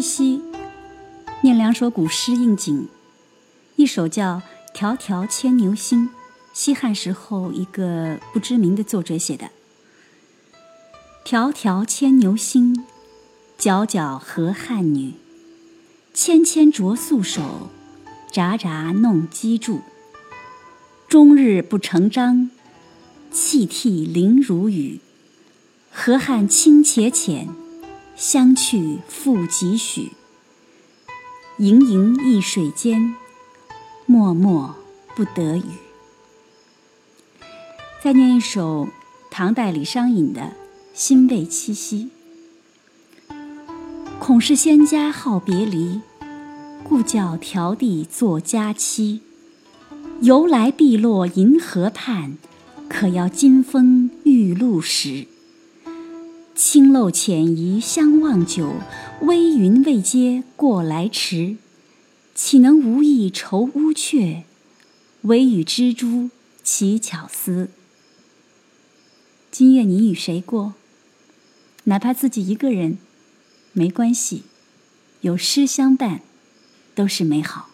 七夕，念两首古诗应景。一首叫《迢迢牵牛星》，西汉时候一个不知名的作者写的。迢迢牵牛星，皎皎河汉女。纤纤擢素手，札札弄机杼。终日不成章，泣涕零如雨。河汉清且浅，相去复几许？盈盈一水间，脉脉不得语。再念一首唐代李商隐的《辛未七夕》。恐是仙家好别离，故教迢递作佳期。由来碧落银河畔，可邀金风玉露时。青漏浅移相望久，微云未接过来迟。岂能无意愁乌鹊，唯与蜘蛛乞巧思。今夜你与谁过？哪怕自己一个人。没关系，有诗相伴，都是美好。